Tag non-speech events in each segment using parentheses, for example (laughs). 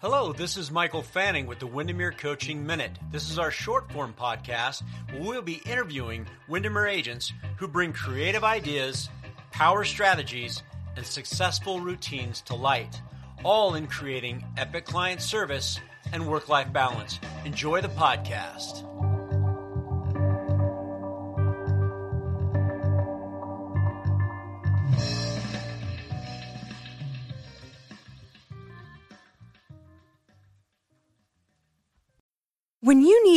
Hello, this is Michael Fanning with the Windermere Coaching Minute. This is our short form podcast where we'll be interviewing Windermere agents who bring creative ideas, power strategies, and successful routines to light, all in creating epic client service and work life balance. Enjoy the podcast.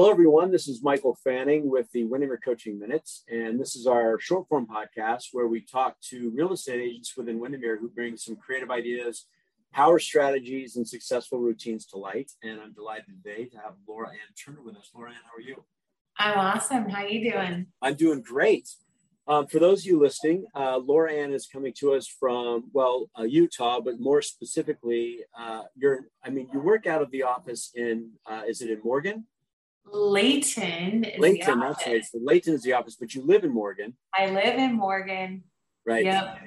Hello, everyone. This is Michael Fanning with the Windermere Coaching Minutes, and this is our short form podcast where we talk to real estate agents within Windermere who bring some creative ideas, power strategies, and successful routines to light. And I'm delighted today to have Laura Ann Turner with us. Laura Ann, how are you? I'm awesome. How are you doing? I'm doing great. Um, for those of you listening, uh, Laura Ann is coming to us from, well, uh, Utah, but more specifically, uh, you're, I mean, you work out of the office in, uh, is it in Morgan? Layton. Is Layton, that's right. So Layton is the office, but you live in Morgan. I live in Morgan. Right. Yep.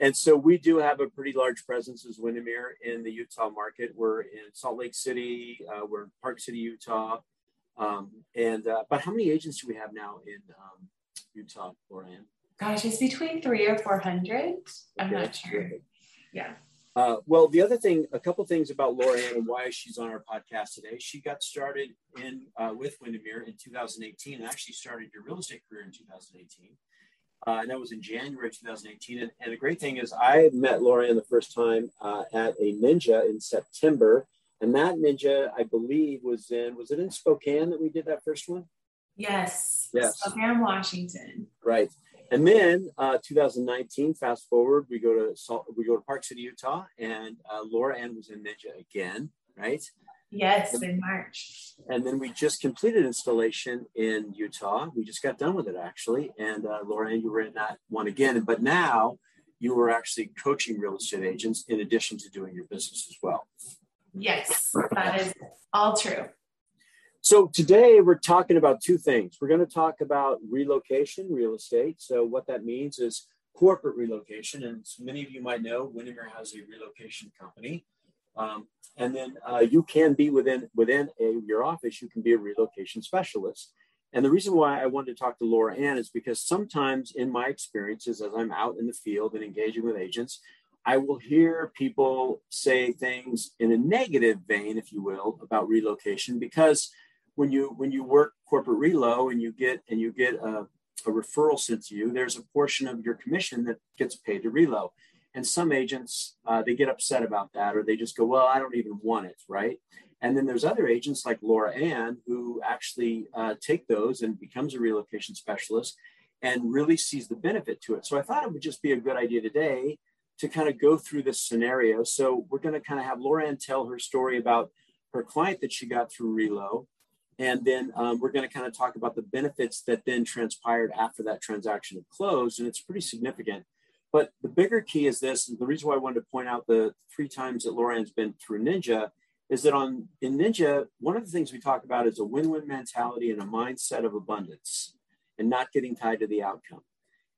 And so we do have a pretty large presence as Windermere in the Utah market. We're in Salt Lake City, uh, we're in Park City, Utah. Um, and uh, but how many agents do we have now in um, Utah, Lauren? Gosh, it's between three or four hundred. I'm okay, not sure. Terrific. Yeah. Uh, well, the other thing, a couple things about Laura Ann and why she's on our podcast today. She got started in uh, with Windermere in 2018, and actually started your real estate career in 2018. Uh, and that was in January 2018. And, and, the great thing is, I met Laura Ann the first time uh, at a Ninja in September, and that Ninja, I believe, was in was it in Spokane that we did that first one? Yes. Yes. Spokane, Washington. Right. And then uh, 2019, fast forward, we go to Salt, we go to Park City, Utah, and uh, Laura Ann was in Ninja again, right? Yes, and, in March. And then we just completed installation in Utah. We just got done with it actually, and uh, Laura Ann, you were in that one again. But now you were actually coaching real estate agents in addition to doing your business as well. Yes, that is all true. So today we're talking about two things. We're going to talk about relocation real estate. So what that means is corporate relocation, and many of you might know Windermere has a relocation company. Um, and then uh, you can be within within a, your office. You can be a relocation specialist. And the reason why I wanted to talk to Laura Ann is because sometimes in my experiences, as I'm out in the field and engaging with agents, I will hear people say things in a negative vein, if you will, about relocation because when you when you work corporate relo and you get and you get a, a referral sent to you, there's a portion of your commission that gets paid to relo. And some agents uh, they get upset about that, or they just go, "Well, I don't even want it," right? And then there's other agents like Laura Ann who actually uh, take those and becomes a relocation specialist and really sees the benefit to it. So I thought it would just be a good idea today to kind of go through this scenario. So we're going to kind of have Laura Ann tell her story about her client that she got through Relo, and then um, we're going to kind of talk about the benefits that then transpired after that transaction had closed. And it's pretty significant. But the bigger key is this, and the reason why I wanted to point out the three times that Laura Ann's been through Ninja is that on in Ninja, one of the things we talk about is a win-win mentality and a mindset of abundance and not getting tied to the outcome.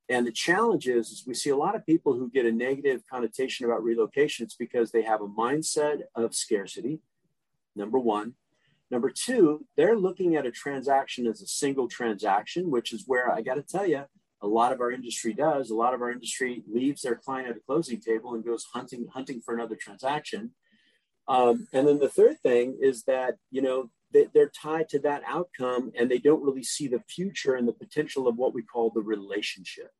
And the challenge is, is we see a lot of people who get a negative connotation about relocation. It's because they have a mindset of scarcity, number one. Number two, they're looking at a transaction as a single transaction, which is where I got to tell you, a lot of our industry does. A lot of our industry leaves their client at a closing table and goes hunting hunting for another transaction. Um, and then the third thing is that you know they, they're tied to that outcome, and they don't really see the future and the potential of what we call the relationship.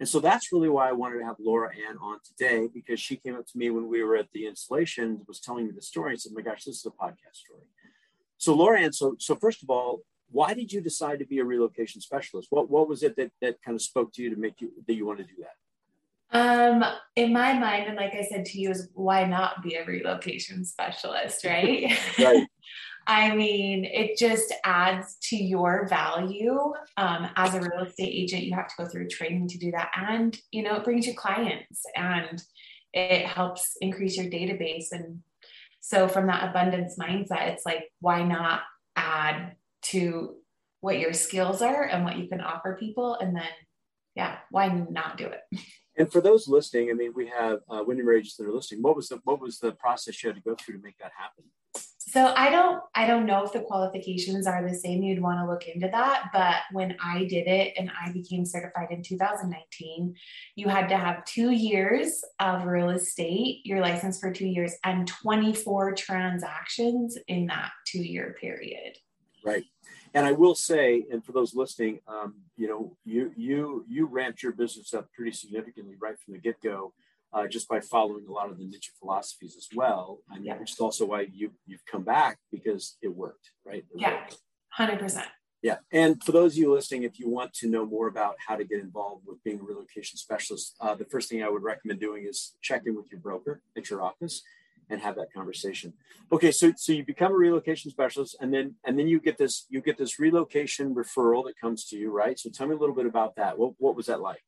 And so that's really why I wanted to have Laura Ann on today because she came up to me when we were at the installation, was telling me the story, and said, "My gosh, this is a podcast story." So, Lauren, so so first of all, why did you decide to be a relocation specialist? What what was it that that kind of spoke to you to make you that you want to do that? Um, in my mind, and like I said to you, is why not be a relocation specialist, right? (laughs) right. I mean, it just adds to your value. Um, as a real estate agent, you have to go through training to do that. And, you know, it brings you clients and it helps increase your database. And so, from that abundance mindset, it's like, why not add to what your skills are and what you can offer people? And then, yeah, why not do it? And for those listening, I mean, we have uh, Windermere agents that are listening. What was the what was the process you had to go through to make that happen? So I don't I don't know if the qualifications are the same. You'd want to look into that. But when I did it and I became certified in 2019, you had to have two years of real estate, your license for two years, and 24 transactions in that two year period. Right. And I will say, and for those listening, um, you know, you you you ramped your business up pretty significantly right from the get go, uh, just by following a lot of the niche philosophies as well. And yeah. which is also why you you've come back because it worked, right? It yeah, hundred percent. Yeah, and for those of you listening, if you want to know more about how to get involved with being a relocation specialist, uh, the first thing I would recommend doing is check in with your broker at your office and have that conversation. Okay, so so you become a relocation specialist, and then and then you get this you get this relocation referral that comes to you, right? So tell me a little bit about that. What what was that like?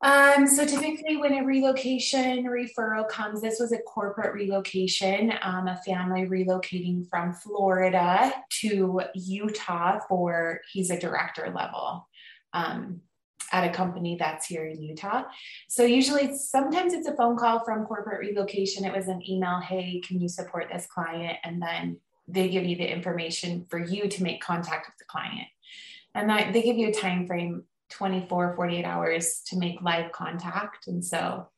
Um, so typically when a relocation referral comes, this was a corporate relocation, um, a family relocating from Florida to Utah for he's a director level. Um, at a company that's here in Utah. So usually sometimes it's a phone call from corporate relocation. It was an email, hey, can you support this client? And then they give you the information for you to make contact with the client. And that, they give you a time frame 24, 48 hours to make live contact. And so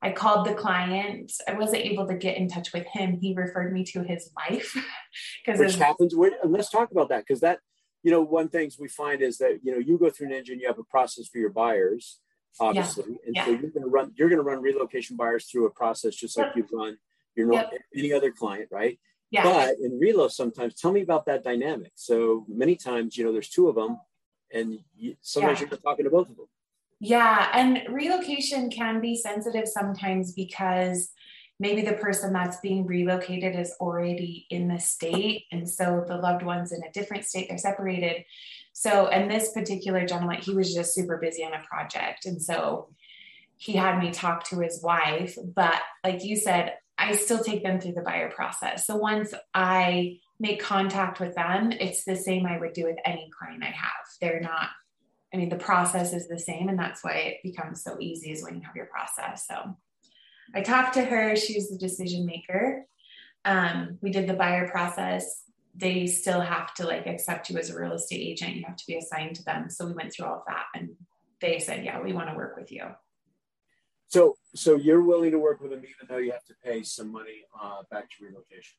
I called the client. I wasn't able to get in touch with him. He referred me to his wife. (laughs) Because which happens. Let's talk about that because that you know, one things we find is that you know you go through an engine, you have a process for your buyers, obviously, yeah. and yeah. so you're going to run you're going to run relocation buyers through a process just like you run your yep. any other client, right? Yeah. But in relo, sometimes tell me about that dynamic. So many times, you know, there's two of them, and you, sometimes yeah. you're talking to both of them. Yeah, and relocation can be sensitive sometimes because maybe the person that's being relocated is already in the state and so the loved one's in a different state they're separated so and this particular gentleman he was just super busy on a project and so he had me talk to his wife but like you said i still take them through the buyer process so once i make contact with them it's the same i would do with any client i have they're not i mean the process is the same and that's why it becomes so easy is when you have your process so I talked to her. She was the decision maker. Um, we did the buyer process. They still have to like accept you as a real estate agent. You have to be assigned to them. So we went through all of that, and they said, "Yeah, we want to work with you." So, so you're willing to work with them even though you have to pay some money uh, back to relocation.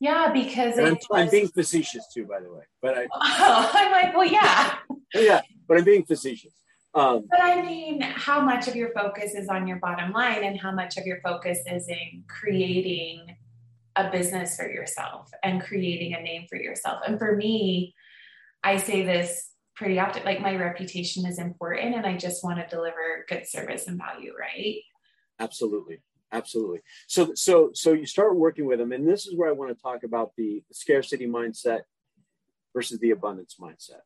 Yeah, because I'm, I'm, being facetious too, by the way. But I, oh, I'm like, well, yeah, yeah, but I'm being facetious. Um, but I mean, how much of your focus is on your bottom line and how much of your focus is in creating a business for yourself and creating a name for yourself? And for me, I say this pretty often like my reputation is important and I just want to deliver good service and value, right? Absolutely. Absolutely. So so so you start working with them and this is where I want to talk about the scarcity mindset versus the abundance mindset.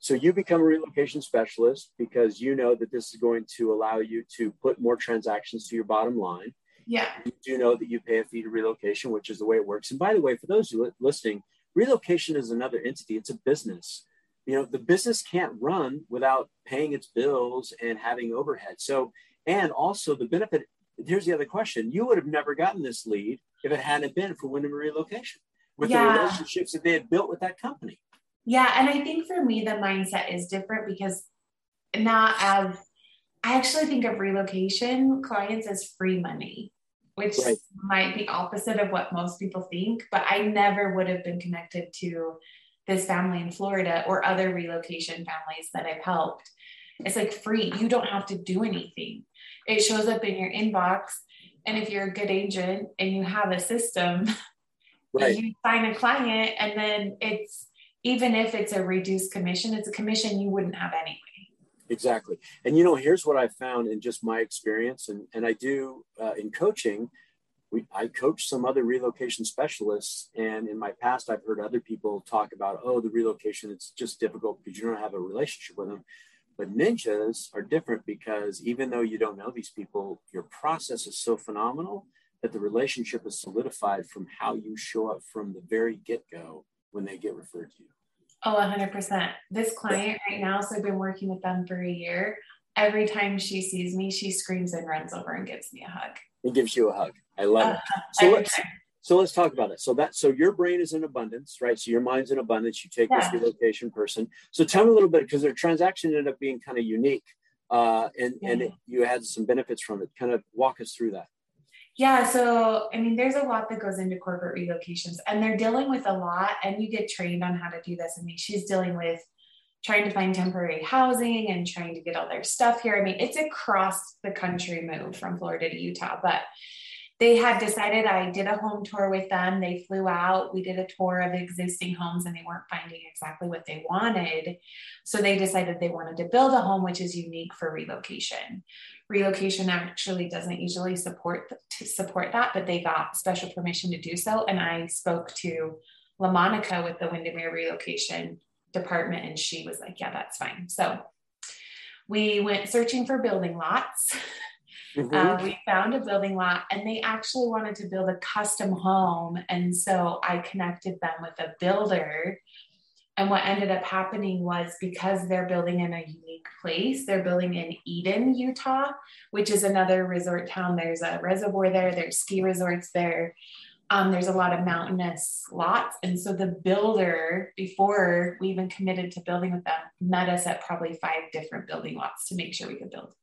So you become a relocation specialist because you know that this is going to allow you to put more transactions to your bottom line. Yeah. You do know that you pay a fee to relocation, which is the way it works. And by the way, for those who listening, relocation is another entity. It's a business. You know, the business can't run without paying its bills and having overhead. So, and also the benefit. Here's the other question: You would have never gotten this lead if it hadn't been for Windermere Relocation with yeah. the relationships that they had built with that company. Yeah. And I think for me, the mindset is different because not as I actually think of relocation clients as free money, which right. might be opposite of what most people think, but I never would have been connected to this family in Florida or other relocation families that I've helped. It's like free. You don't have to do anything. It shows up in your inbox. And if you're a good agent and you have a system, (laughs) right. you sign a client and then it's even if it's a reduced commission, it's a commission you wouldn't have anyway. Exactly. And you know, here's what I found in just my experience, and, and I do uh, in coaching. We, I coach some other relocation specialists, and in my past, I've heard other people talk about, oh, the relocation, it's just difficult because you don't have a relationship with them. But ninjas are different because even though you don't know these people, your process is so phenomenal that the relationship is solidified from how you show up from the very get go when they get referred to you. Oh, 100%. This client right now, so I've been working with them for a year. Every time she sees me, she screams and runs over and gives me a hug. It gives you a hug. I love uh, it. So let's, so let's talk about it. So that so your brain is in abundance, right? So your mind's in abundance. You take yeah. this relocation person. So tell me a little bit because their transaction ended up being kind of unique, uh, and yeah. and it, you had some benefits from it. Kind of walk us through that. Yeah, so I mean, there's a lot that goes into corporate relocations, and they're dealing with a lot, and you get trained on how to do this. I mean, she's dealing with trying to find temporary housing and trying to get all their stuff here. I mean, it's across the country move from Florida to Utah, but they had decided I did a home tour with them. They flew out. We did a tour of existing homes and they weren't finding exactly what they wanted. So they decided they wanted to build a home, which is unique for relocation. Relocation actually doesn't usually support to support that, but they got special permission to do so. And I spoke to La Monica with the Windermere relocation department and she was like, yeah, that's fine. So we went searching for building lots. (laughs) Mm-hmm. Uh, we found a building lot and they actually wanted to build a custom home. And so I connected them with a builder. And what ended up happening was because they're building in a unique place, they're building in Eden, Utah, which is another resort town. There's a reservoir there, there's ski resorts there. Um, there's a lot of mountainous lots. And so the builder, before we even committed to building with them, met us at probably five different building lots to make sure we could build.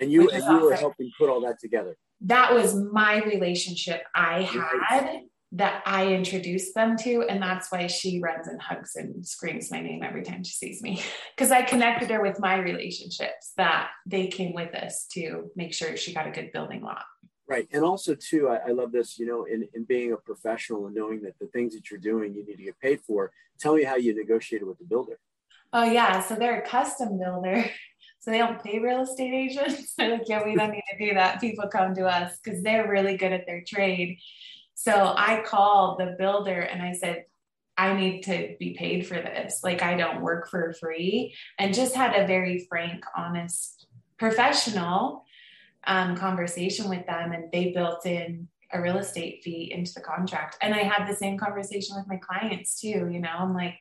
And you and you awesome. were helping put all that together. That was my relationship I had that I introduced them to. And that's why she runs and hugs and screams my name every time she sees me. (laughs) Because I connected her with my relationships that they came with us to make sure she got a good building lot. Right. And also, too, I, I, love this, you know, in, in being a professional and knowing that the things that you're doing, you need to get paid for. Tell me how you negotiated with the builder. Oh, yeah. So they're a custom builder. (laughs) So they don't pay real estate agents. (laughs) They're like, yeah, we don't need to do that. People come to us because they're really good at their trade. So I called the builder and I said, I need to be paid for this. Like, I don't work for free. And just had a very frank, honest, professional um, conversation with them. And they built in a real estate fee into the contract. And I had the same conversation with my clients too. You know, I'm like,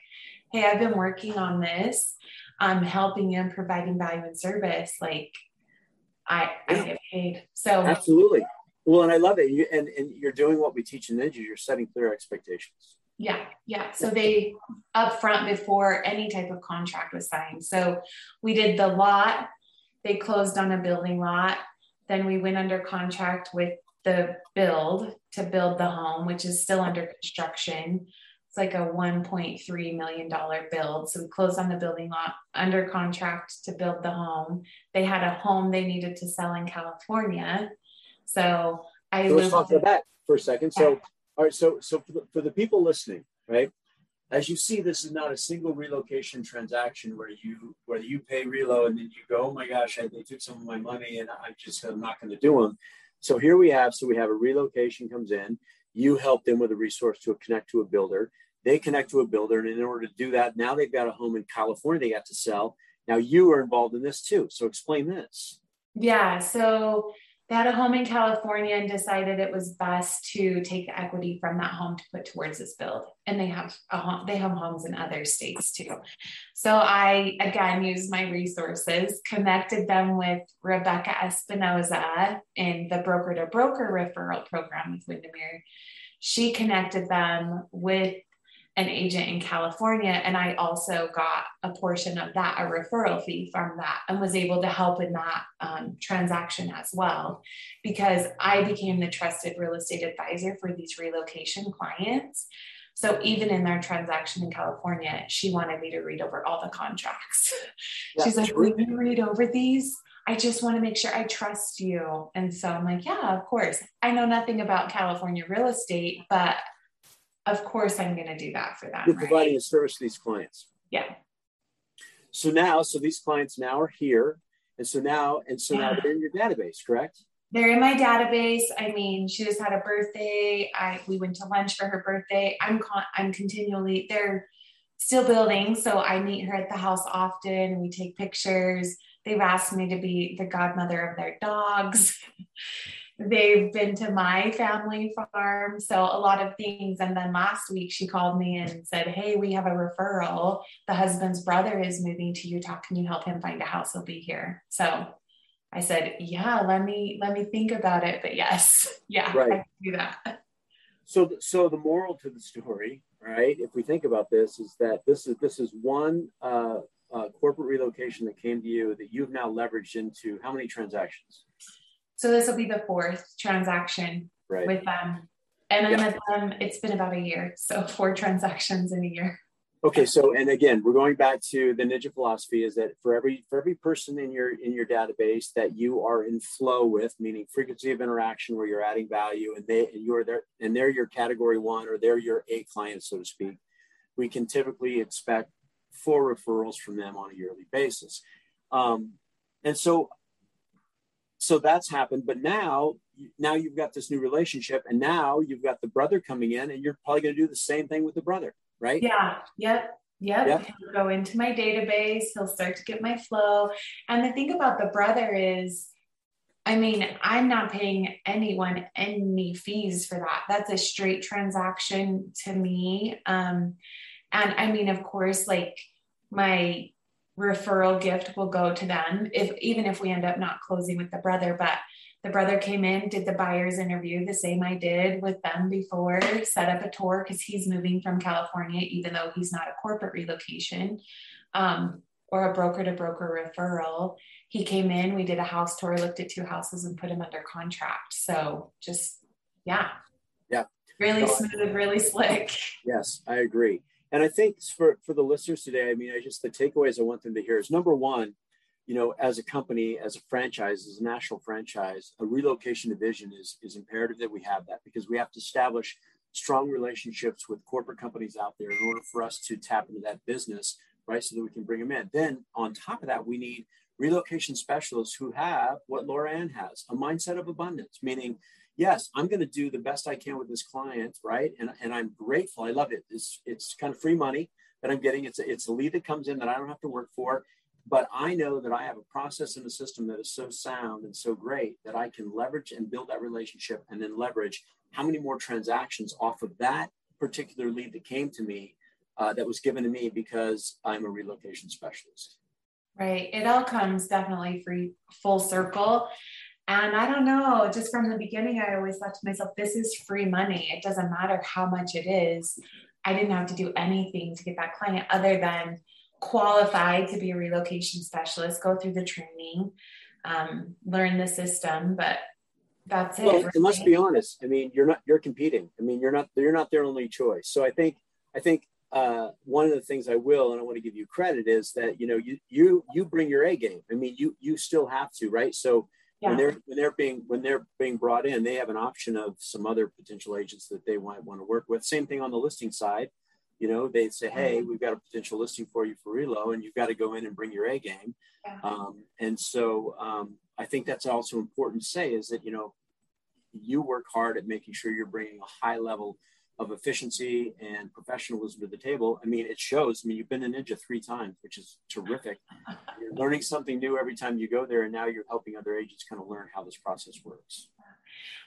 hey, I've been working on this I'm helping and providing value and service, like I, yeah. I get paid. So absolutely. Well, and I love it. You, and, and you're doing what we teach in Ninja. You're setting clear expectations. Yeah, yeah. So they upfront before any type of contract was signed. So we did the lot. They closed on a building lot. Then we went under contract with the build to build the home, which is still under construction. It's like a $1.3 million build. So we closed on the building lot under contract to build the home. They had a home they needed to sell in California. So I so let's talk about that for a second. Yeah. So, all right. So, so for the, for the people listening, right? As you see, this is not a single relocation transaction where you where you pay relo and then you go, oh my gosh, I, they took some of my money and I just I'm not going to do them. So here we have, so we have a relocation comes in. You help them with a resource to connect to a builder. They connect to a builder, and in order to do that, now they've got a home in California they got to sell. Now you are involved in this too. So explain this. Yeah. So they had a home in California and decided it was best to take the equity from that home to put towards this build. And they have a home, they have homes in other states too. So I again used my resources, connected them with Rebecca Espinoza in the broker to broker referral program with Windermere. She connected them with an agent in California. And I also got a portion of that, a referral fee from that, and was able to help in that um, transaction as well, because I became the trusted real estate advisor for these relocation clients. So even in their transaction in California, she wanted me to read over all the contracts. She's like, Will you read over these? I just want to make sure I trust you. And so I'm like, yeah, of course. I know nothing about California real estate, but of course I'm going to do that for them. You're providing right? a service to these clients. Yeah. so now, so these clients now are here. And so now, and so yeah. now they're in your database, correct? They're in my database. I mean, she just had a birthday. I we went to lunch for her birthday. I'm con- I'm continually they're still building, so I meet her at the house often. We take pictures. They've asked me to be the godmother of their dogs. (laughs) they've been to my family farm. So a lot of things. And then last week she called me and said, Hey, we have a referral. The husband's brother is moving to Utah. Can you help him find a house? He'll be here. So I said, Yeah, let me let me think about it. But yes, (laughs) yeah, right. I can do that. So so the moral to the story, right? If we think about this, is that this is this is one uh, uh, corporate relocation that came to you that you've now leveraged into how many transactions? So this will be the fourth transaction right. with them. And then yeah. with them, it's been about a year. So four transactions in a year. Okay, so and again, we're going back to the ninja philosophy is that for every for every person in your in your database that you are in flow with, meaning frequency of interaction where you're adding value and they and you're there and they're your category one or they're your A client, so to speak, we can typically expect four referrals from them on a yearly basis. Um, and so so that's happened but now now you've got this new relationship and now you've got the brother coming in and you're probably going to do the same thing with the brother right yeah yep Yep. yep. He'll go into my database. He'll start to get my flow. And the thing about the brother is, I mean, I'm not paying anyone any fees for that. That's a straight transaction to me. Um, and I mean, of course, like my referral gift will go to them if even if we end up not closing with the brother but the brother came in did the buyer's interview the same i did with them before set up a tour because he's moving from california even though he's not a corporate relocation um, or a broker to broker referral. He came in we did a house tour looked at two houses and put him under contract. So just yeah. Yeah. Really smooth really slick. Yes i agree and I think for, for the listeners today, I mean, I just the takeaways I want them to hear is number one, you know, as a company, as a franchise, as a national franchise, a relocation division is, is imperative that we have that because we have to establish strong relationships with corporate companies out there in order for us to tap into that business, right? So that we can bring them in. Then on top of that, we need relocation specialists who have what Laura Ann has, a mindset of abundance, meaning yes, I'm going to do the best I can with this client, right? And, and I'm grateful. I love it. It's, it's kind of free money that I'm getting. It's a, it's a lead that comes in that I don't have to work for. But I know that I have a process and a system that is so sound and so great that I can leverage and build that relationship and then leverage how many more transactions off of that particular lead that came to me uh, that was given to me because I'm a relocation specialist. Right. It all comes definitely free full circle. And I don't know, just from the beginning, I always thought to myself, this is free money. It doesn't matter how much it is. I didn't have to do anything to get that client other than qualify to be a relocation specialist, go through the training, um, learn the system. But that's it. Well, right? let's be honest. I mean, you're not you're competing. I mean, you're not you're not their only choice. So I think I think uh, one of the things I will, and I want to give you credit, is that you know you you you bring your A game. I mean, you you still have to, right? So yeah. when they're when they're being when they're being brought in, they have an option of some other potential agents that they might want to work with. Same thing on the listing side. You know, they say, "Hey, we've got a potential listing for you for relo, and you've got to go in and bring your A game." Yeah. Um, and so, um, I think that's also important to say is that you know, you work hard at making sure you're bringing a high level of efficiency and professionalism to the table. I mean, it shows. I mean, you've been a ninja three times, which is terrific. (laughs) You're learning something new every time you go there, and now you're helping other agents kind of learn how this process works.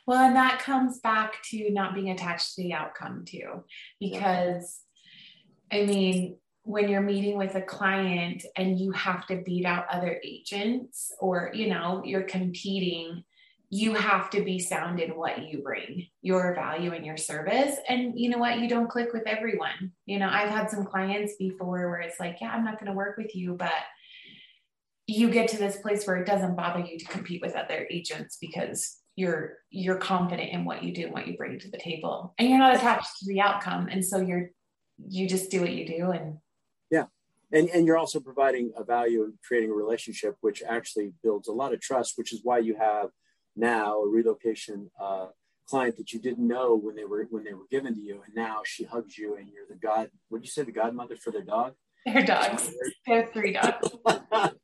Well, and that comes back to not being attached to the outcome too, because I mean, when you're meeting with a client and you have to beat out other agents or you know you're competing you have to be sound in what you bring, your value and your service. And you know what? You don't click with everyone. You know, I've had some clients before where it's like, yeah, I'm not going to work with you, but you get to this place where it doesn't bother you to compete with other agents because you're you're confident in what you do and what you bring to the table and you're not attached to the outcome and so you're you just do what you do and yeah and and you're also providing a value and creating a relationship which actually builds a lot of trust which is why you have now a relocation uh, client that you didn't know when they were when they were given to you, and now she hugs you, and you're the god. What did you say, the godmother for their dog? They're dogs. They have three dogs. (laughs)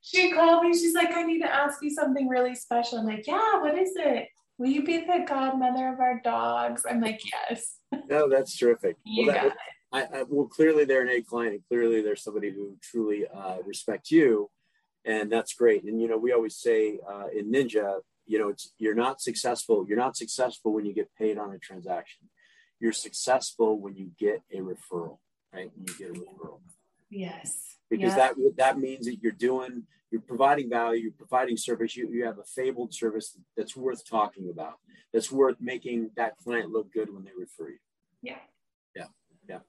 she called me. She's like, I need to ask you something really special. I'm like, yeah, what is it? Will you be the godmother of our dogs? I'm like, yes. (laughs) No, that's terrific. You well, got it. I, I, well, clearly they're an A client, and clearly they're somebody who truly uh, respects you, and that's great. And you know, we always say uh, in Ninja, you know, it's you're not successful. You're not successful when you get paid on a transaction. You're successful when you get a referral, right? When you get a referral, Yes. because Yeah. that that means that you're doing, you're providing value, you're providing service. You you have a fabled service that's worth talking about. That's worth making that client look good when they refer you. Yeah. Yeah. Yeah.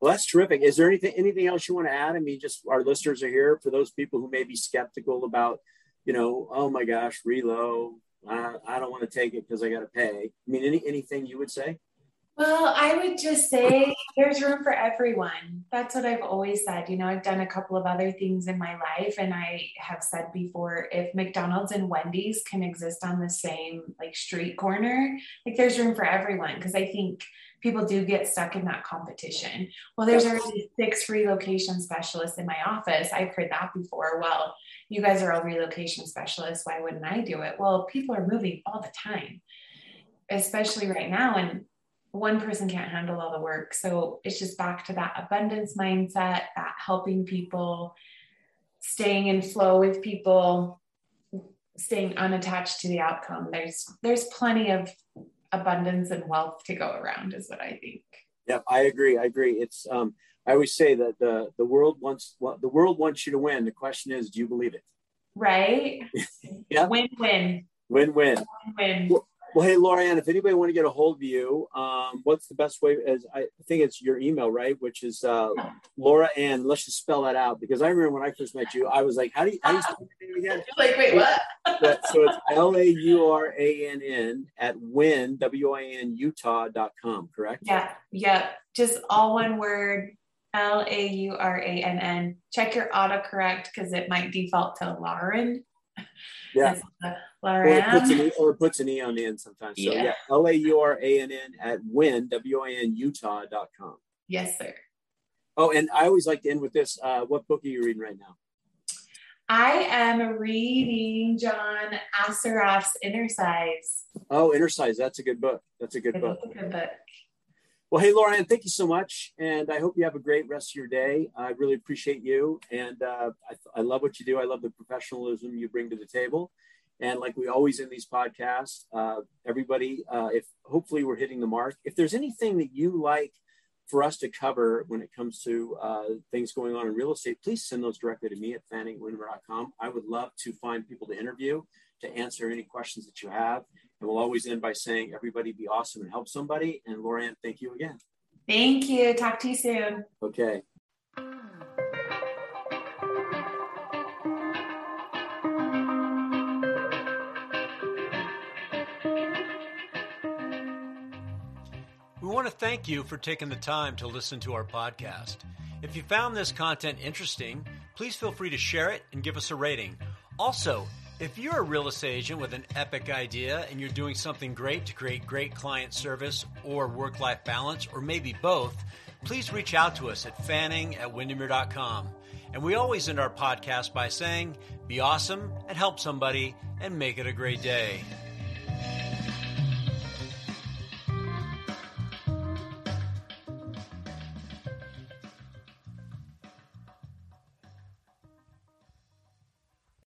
Well, that's terrific. Is there anything anything else you want to add? I mean, just our listeners are here for those people who may be skeptical about, you know, oh my gosh, relo. I, I don't want to take it because I got to pay. I mean, any anything you would say? Well, I would just say there's room for everyone. That's what I've always said. You know, I've done a couple of other things in my life, and I have said before if McDonald's and Wendy's can exist on the same like street corner, like there's room for everyone. Because I think people do get stuck in that competition. Well, there's already six relocation specialists in my office. I've heard that before. Well, you guys are all relocation specialists. Why wouldn't I do it? Well, people are moving all the time, especially right now. And one person can't handle all the work. So it's just back to that abundance mindset, that helping people, staying in flow with people, staying unattached to the outcome. There's there's plenty of abundance and wealth to go around, is what I think. Yeah, I agree. I agree. It's um, I always say that the the world wants the world wants you to win. The question is, do you believe it? Right? (laughs) Yeah. Win-win. Win-win. Win. Well, hey, Laura Ann, if anybody want to get a hold of you, um, what's the best way? As I think it's your email, right? Which is uh, Laura Ann. Let's just spell that out because I remember when I first met you, I was like, "How do you, how do you spell your name again?" (laughs) Like, wait, what? So it's L A U R A N N at win W I N Utah.com, correct? Yeah, yeah. Just all one word. L A U R A N N. Check your autocorrect because it might default to Lauren. Yeah. It's, Or it puts an e, or it puts an e on the end sometimes. So Yeah. yeah, L A U R A N N at win W I N Utah.com. Yes, sir. Oh, and I always like to end with this. Uh, what book are you reading right now? I am reading John Assaraf's Innercise. Oh, Innercise. That's a good book. That's a good book. A good book. Well, hey, Lauren, thank you so much. And I hope you have a great rest of your day. I really appreciate you. And uh, I, I love what you do. I love the professionalism you bring to the table. And like we always in these podcasts, uh, everybody, uh, if hopefully we're hitting the mark, if there's anything that you like for us to cover when it comes to uh, things going on in real estate, please send those directly to me at fanningwinmer.com. I would love to find people to interview to answer any questions that you have. And we'll always end by saying, everybody be awesome and help somebody. And Laura Ann, thank you again. Thank you. Talk to you soon. Okay. We want to thank you for taking the time to listen to our podcast. If you found this content interesting, please feel free to share it and give us a rating. Also, if you're a real estate agent with an epic idea and you're doing something great to create great client service or work life balance, or maybe both, please reach out to us at fanning at windermere.com. And we always end our podcast by saying, be awesome and help somebody and make it a great day.